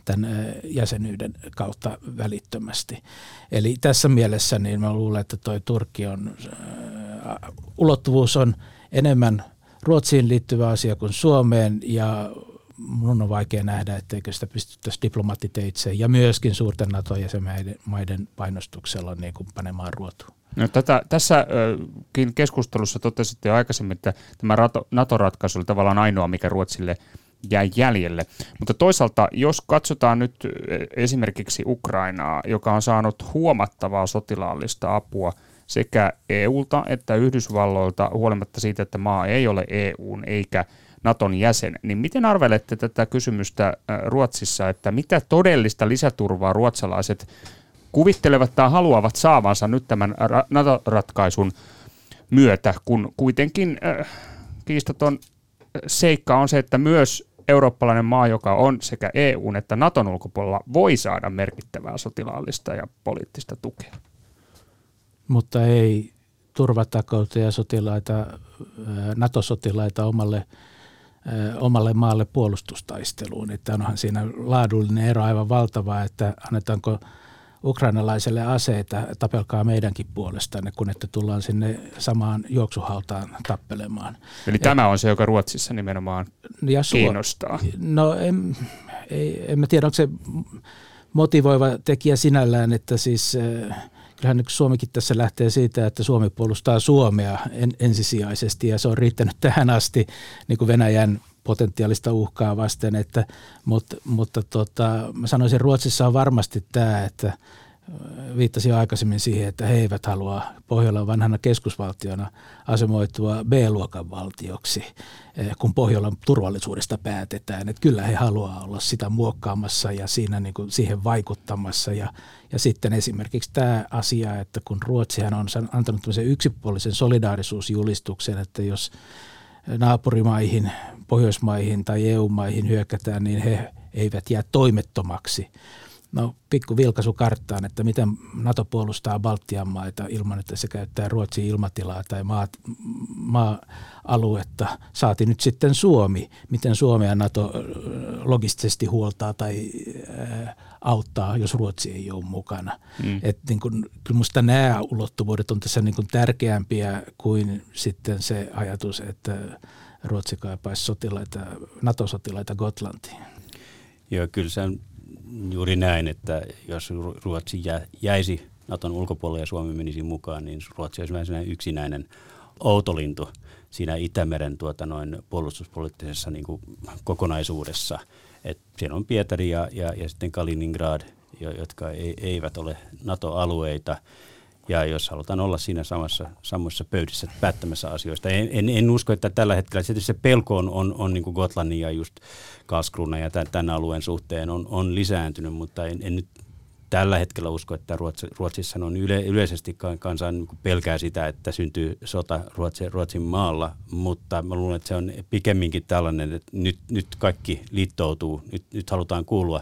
tämän jäsenyyden kautta välittömästi. Eli tässä mielessä niin mä luulen, että toi Turkki on, ulottuvuus on enemmän Ruotsiin liittyvä asia kuin Suomeen ja mun on vaikea nähdä, etteikö sitä pystyttäisi diplomaattiteitse ja myöskin suurten NATO-jäsenmaiden painostuksella niin kuin panemaan ruotuun. No, tätä, tässäkin keskustelussa totesitte jo aikaisemmin, että tämä NATO-ratkaisu oli tavallaan ainoa, mikä Ruotsille jäi jäljelle. Mutta toisaalta, jos katsotaan nyt esimerkiksi Ukrainaa, joka on saanut huomattavaa sotilaallista apua sekä EUlta että Yhdysvalloilta, huolimatta siitä, että maa ei ole EUn eikä Naton jäsen, niin miten arvelette tätä kysymystä Ruotsissa, että mitä todellista lisäturvaa ruotsalaiset kuvittelevat tai haluavat saavansa nyt tämän NATO-ratkaisun myötä, kun kuitenkin äh, kiistaton seikka on se, että myös eurooppalainen maa, joka on sekä EUn että Naton ulkopuolella, voi saada merkittävää sotilaallista ja poliittista tukea. Mutta ei turvatakoita ja sotilaita, NATO-sotilaita omalle, omalle maalle puolustustaisteluun. Että onhan siinä laadullinen ero aivan valtava, että annetaanko – ukrainalaiselle aseita, tapelkaa meidänkin puolestanne, kun että tullaan sinne samaan juoksuhaltaan tappelemaan. Eli Et, tämä on se, joka Ruotsissa nimenomaan ja suo, kiinnostaa. No en, ei, en mä tiedä, onko se motivoiva tekijä sinällään, että siis äh, kyllähän Suomikin tässä lähtee siitä, että Suomi puolustaa Suomea en, ensisijaisesti ja se on riittänyt tähän asti niin kuin Venäjän potentiaalista uhkaa vasten, että, mutta, mutta tota, mä sanoisin, Ruotsissa on varmasti tämä, että viittasin aikaisemmin siihen, että he eivät halua Pohjolan vanhana keskusvaltiona asemoitua B-luokan valtioksi, kun Pohjolan turvallisuudesta päätetään. Että kyllä he haluaa olla sitä muokkaamassa ja siinä niin kuin siihen vaikuttamassa. Ja, ja sitten esimerkiksi tämä asia, että kun Ruotsihan on antanut yksipuolisen solidaarisuusjulistuksen, että jos naapurimaihin, Pohjoismaihin tai EU-maihin hyökätään, niin he eivät jää toimettomaksi. No pikku vilkaisu karttaan, että miten NATO puolustaa Baltian maita ilman, että se käyttää Ruotsin ilmatilaa tai maa, maa-aluetta. Saati nyt sitten Suomi, miten Suomea NATO logistisesti huoltaa tai auttaa, jos Ruotsi ei ole mukana. Mm. Et niin kun, kyllä minusta nämä ulottuvuudet on tässä niin kun tärkeämpiä kuin sitten se ajatus, että Ruotsi kaipaisi sotilaita, NATO-sotilaita Gotlantiin. Joo, kyllä se on juuri näin, että jos Ruotsi jäisi Naton ulkopuolelle ja Suomi menisi mukaan, niin Ruotsi olisi vähän yksinäinen outolintu siinä Itämeren tuota, noin puolustuspoliittisessa niin kuin, kokonaisuudessa. Et siellä on Pietari ja, ja, ja sitten Kaliningrad, jotka ei, eivät ole NATO-alueita. Ja jos halutaan olla siinä samassa, samassa pöydissä päättämässä asioista. En, en, en usko, että tällä hetkellä se pelko on, on, on niin Gotlannin ja just Kaskruna ja tämän, tämän alueen suhteen on, on lisääntynyt, mutta en, en nyt tällä hetkellä usko, että Ruotsi, Ruotsissa on yle, yleisesti kansan niin pelkää sitä, että syntyy sota Ruotsin, Ruotsin maalla, mutta mä luulen, että se on pikemminkin tällainen, että nyt, nyt kaikki liittoutuu, nyt, nyt halutaan kuulua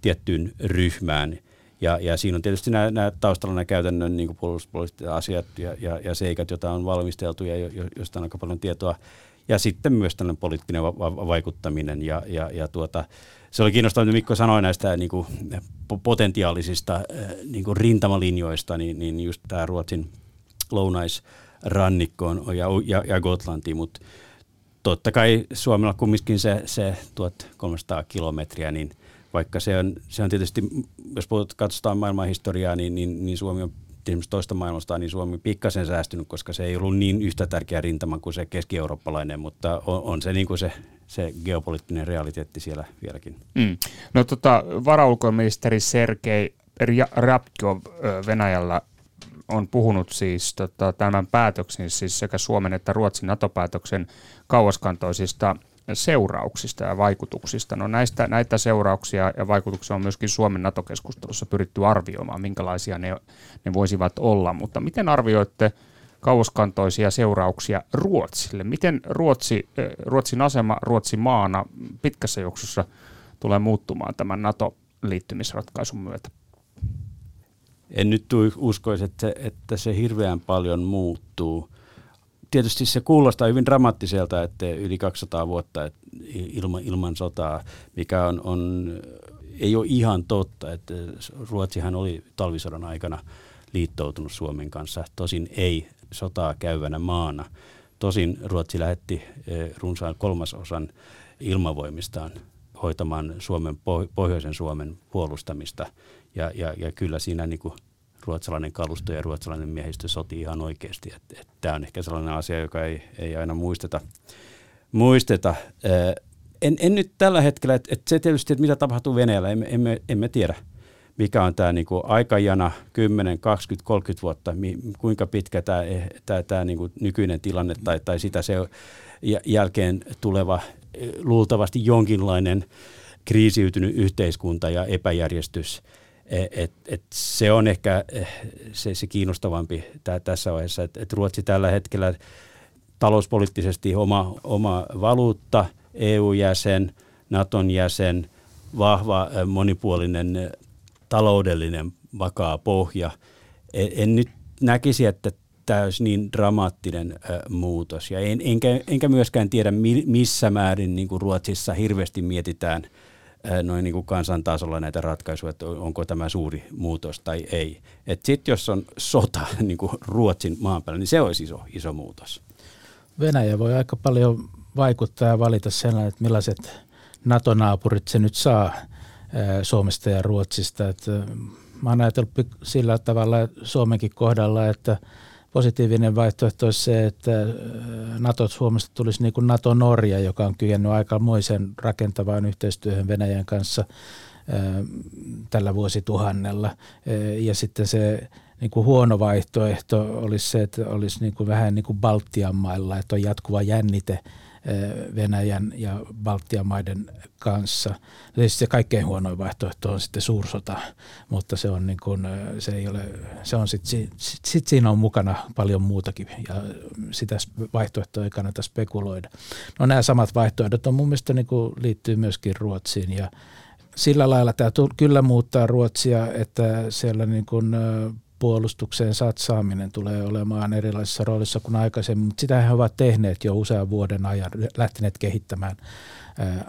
tiettyyn ryhmään. Ja, ja siinä on tietysti nämä, nämä taustalla nämä käytännön niin puolustuspoliittiset asiat ja, ja, ja seikat, joita on valmisteltu ja jo, joista on aika paljon tietoa. Ja sitten myös tällainen poliittinen va- va- vaikuttaminen ja, ja, ja tuota, se oli kiinnostavaa, mitä Mikko sanoi näistä niin kuin, potentiaalisista äh, niin kuin rintamalinjoista, niin, niin just tämä Ruotsin lounaisrannikkoon ja, ja, ja Gotlantiin, mutta totta kai Suomella kumminkin se, se 1300 kilometriä, niin vaikka se on, se on tietysti, jos katsotaan maailman historiaa, niin, niin, niin Suomi on esimerkiksi toista maailmasta, niin Suomi pikkasen säästynyt, koska se ei ollut niin yhtä tärkeä rintama kuin se keski-eurooppalainen, mutta on, on se niin kuin se, se geopoliittinen realiteetti siellä vieläkin. Mm. No tota, varaulkoministeri Sergei Ryabkov Venäjällä on puhunut siis tota, tämän päätöksen, siis sekä Suomen että Ruotsin NATO-päätöksen kauaskantoisista seurauksista ja vaikutuksista. No näistä, näitä seurauksia ja vaikutuksia on myöskin Suomen NATO-keskustelussa pyritty arvioimaan, minkälaisia ne, ne voisivat olla. Mutta miten arvioitte kauaskantoisia seurauksia Ruotsille? Miten Ruotsi, eh, Ruotsin asema Ruotsin maana pitkässä juoksussa tulee muuttumaan tämän NATO-liittymisratkaisun myötä? En nyt uskoisi, että, että se hirveän paljon muuttuu tietysti se kuulostaa hyvin dramaattiselta, että yli 200 vuotta ilman, ilman sotaa, mikä on, on, ei ole ihan totta. Että Ruotsihan oli talvisodan aikana liittoutunut Suomen kanssa, tosin ei sotaa käyvänä maana. Tosin Ruotsi lähetti eh, runsaan kolmasosan ilmavoimistaan hoitamaan Suomen, pohjoisen Suomen puolustamista. Ja, ja, ja kyllä siinä niin kuin ruotsalainen kalusto ja ruotsalainen miehistö soti ihan oikeasti. Tämä on ehkä sellainen asia, joka ei, ei aina muisteta. muisteta. En, en nyt tällä hetkellä, että, että se tietysti, että mitä tapahtuu Venäjällä, emme, emme, emme tiedä mikä on tämä niinku aikajana 10, 20, 30 vuotta, mi, kuinka pitkä tämä, tämä niinku nykyinen tilanne tai, tai sitä se jälkeen tuleva luultavasti jonkinlainen kriisiytynyt yhteiskunta ja epäjärjestys – et, et se on ehkä eh, se, se kiinnostavampi tää, tässä vaiheessa, että et Ruotsi tällä hetkellä talouspoliittisesti oma, oma valuutta, EU-jäsen, Naton jäsen, vahva eh, monipuolinen eh, taloudellinen vakaa pohja. En, en nyt näkisi, että tämä olisi niin dramaattinen äh, muutos. Ja en, enkä, enkä myöskään tiedä, mi, missä määrin niin kuin Ruotsissa hirveästi mietitään – noin niin kuin kansantasolla näitä ratkaisuja, että onko tämä suuri muutos tai ei. Sitten jos on sota [LAUGHS] niin kuin Ruotsin maan päällä, niin se olisi iso, iso muutos. Venäjä voi aika paljon vaikuttaa ja valita sellainen, että millaiset NATO-naapurit se nyt saa Suomesta ja Ruotsista. Että mä oon ajatellut sillä tavalla Suomenkin kohdalla, että – positiivinen vaihtoehto olisi se, että äh, NATO Suomesta tulisi niin kuin NATO-Norja, joka on kyennyt aikamoisen rakentavaan yhteistyöhön Venäjän kanssa äh, tällä vuosituhannella. Äh, ja sitten se niin kuin huono vaihtoehto olisi se, että olisi niin kuin vähän niin kuin Baltian mailla, että on jatkuva jännite – Venäjän ja Baltian maiden kanssa. Tietysti se kaikkein huonoin vaihtoehto on sitten suursota, mutta se on niin kuin, se ei ole, se on sitten, sit, sit siinä on mukana paljon muutakin ja sitä vaihtoehtoa ei kannata spekuloida. No nämä samat vaihtoehdot on mun mielestä niin kuin liittyy myöskin Ruotsiin ja sillä lailla tämä kyllä muuttaa Ruotsia, että siellä niin kuin puolustukseen satsaaminen tulee olemaan erilaisissa roolissa kuin aikaisemmin, mutta sitä he ovat tehneet jo usean vuoden ajan, lähteneet kehittämään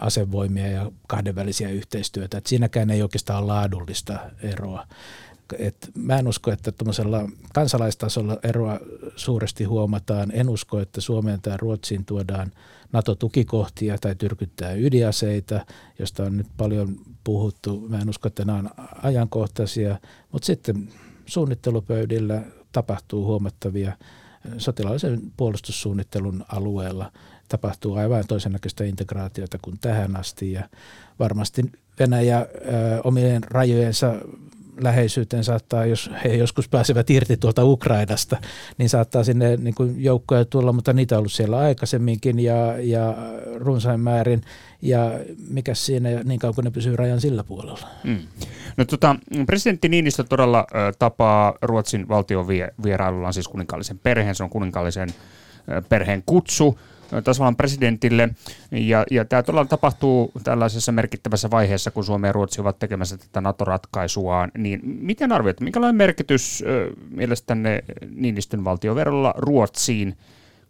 asevoimia ja kahdenvälisiä yhteistyötä. Et siinäkään ei oikeastaan ole laadullista eroa. Et mä en usko, että tuollaisella kansalaistasolla eroa suuresti huomataan. En usko, että Suomeen tai Ruotsiin tuodaan NATO-tukikohtia tai tyrkyttää ydinaseita, josta on nyt paljon puhuttu. Mä en usko, että nämä on ajankohtaisia, mutta sitten suunnittelupöydillä tapahtuu huomattavia sotilaallisen puolustussuunnittelun alueella tapahtuu aivan toisen näköistä integraatiota kuin tähän asti. Ja varmasti Venäjä ö, omien rajojensa läheisyyteen saattaa, jos he joskus pääsevät irti tuolta Ukrainasta, niin saattaa sinne niin kuin joukkoja tulla, mutta niitä on ollut siellä aikaisemminkin ja, ja runsain määrin. Ja mikä siinä, niin kauan kuin ne pysyy rajan sillä puolella. Mm. No, tota, presidentti Niinistö todella ö, tapaa Ruotsin valtion vierailullaan siis kuninkaallisen perheen, se on kuninkaallisen perheen kutsu tasavallan presidentille. Ja, ja tämä todella tapahtuu tällaisessa merkittävässä vaiheessa, kun Suomi ja Ruotsi ovat tekemässä tätä NATO-ratkaisuaan. Niin miten arvioit, minkälainen merkitys mielestänne Niinistön valtioverolla Ruotsiin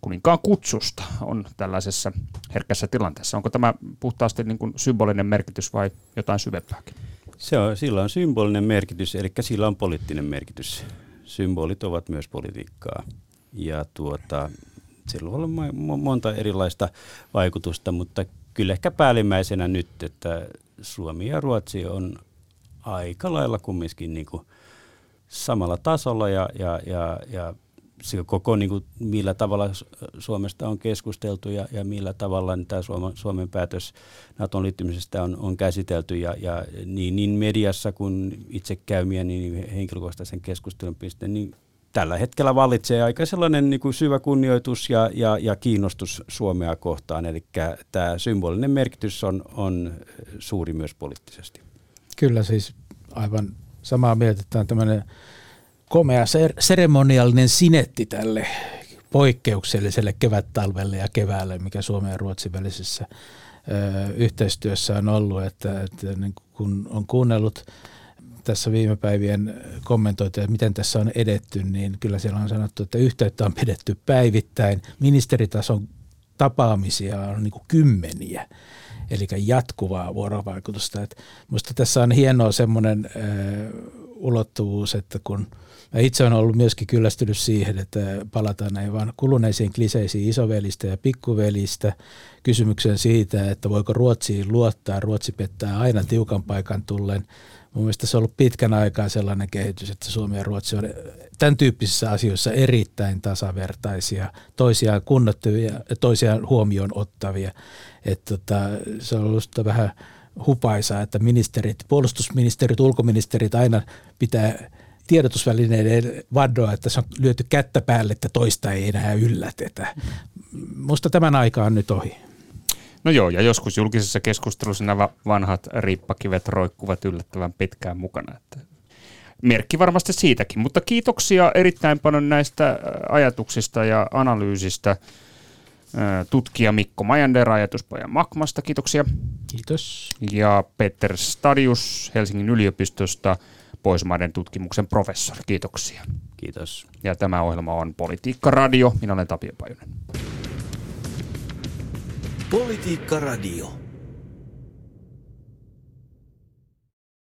kuninkaan kutsusta on tällaisessa herkässä tilanteessa? Onko tämä puhtaasti niin kuin symbolinen merkitys vai jotain syvempääkin? Se on, sillä on symbolinen merkitys, eli sillä on poliittinen merkitys. Symbolit ovat myös politiikkaa. Ja tuota, sillä voi olla monta erilaista vaikutusta, mutta kyllä ehkä päällimmäisenä nyt, että Suomi ja Ruotsi on aika lailla kumminkin niin kuin samalla tasolla ja, ja, ja, ja se koko niin kuin, millä tavalla Suomesta on keskusteltu ja, ja millä tavalla niin tämä Suomen, Suomen päätös Naton liittymisestä on, on käsitelty ja, ja niin, niin mediassa kuin itse käymiä niin henkilökohtaisen keskustelun piste, niin tällä hetkellä vallitsee aika sellainen niin kuin syvä kunnioitus ja, ja, ja kiinnostus Suomea kohtaan. Eli tämä symbolinen merkitys on, on suuri myös poliittisesti. Kyllä siis aivan samaa mieltä, että on tämmöinen komea ser- seremoniallinen sinetti tälle poikkeukselliselle kevättalvelle ja keväälle, mikä Suomen ja Ruotsin välisessä ö, yhteistyössä on ollut. Että, että niin kun on kuunnellut tässä viime päivien kommentoita, miten tässä on edetty, niin kyllä siellä on sanottu, että yhteyttä on pidetty päivittäin. Ministeritason tapaamisia on niin kymmeniä, eli jatkuvaa vuorovaikutusta. Minusta tässä on hienoa semmoinen ulottuvuus, että kun mä itse olen ollut myöskin kyllästynyt siihen, että palataan näin vaan kuluneisiin kliseisiin isovelistä ja pikkuvelistä kysymykseen siitä, että voiko Ruotsiin luottaa. Ruotsi pettää aina tiukan paikan tullen. Mun mielestä se on ollut pitkän aikaa sellainen kehitys, että Suomi ja Ruotsi on tämän tyyppisissä asioissa erittäin tasavertaisia, toisiaan kunnottavia ja toisiaan huomioon ottavia. Tota, se on ollut vähän hupaisaa, että ministerit, puolustusministerit, ulkoministerit aina pitää tiedotusvälineiden vaddoa, että se on lyöty kättä päälle, että toista ei enää yllätetä. Musta tämän aika on nyt ohi. No joo, ja joskus julkisessa keskustelussa nämä vanhat riippakivet roikkuvat yllättävän pitkään mukana. Että merkki varmasti siitäkin, mutta kiitoksia erittäin paljon näistä ajatuksista ja analyysistä tutkija Mikko Majander ajatuspajan Makmasta, kiitoksia. Kiitos. Ja Peter Stadius Helsingin yliopistosta, Pohjoismaiden tutkimuksen professori, kiitoksia. Kiitos. Ja tämä ohjelma on Politiikka Radio, minä olen Tapio Pajunen. Politiikka Radio.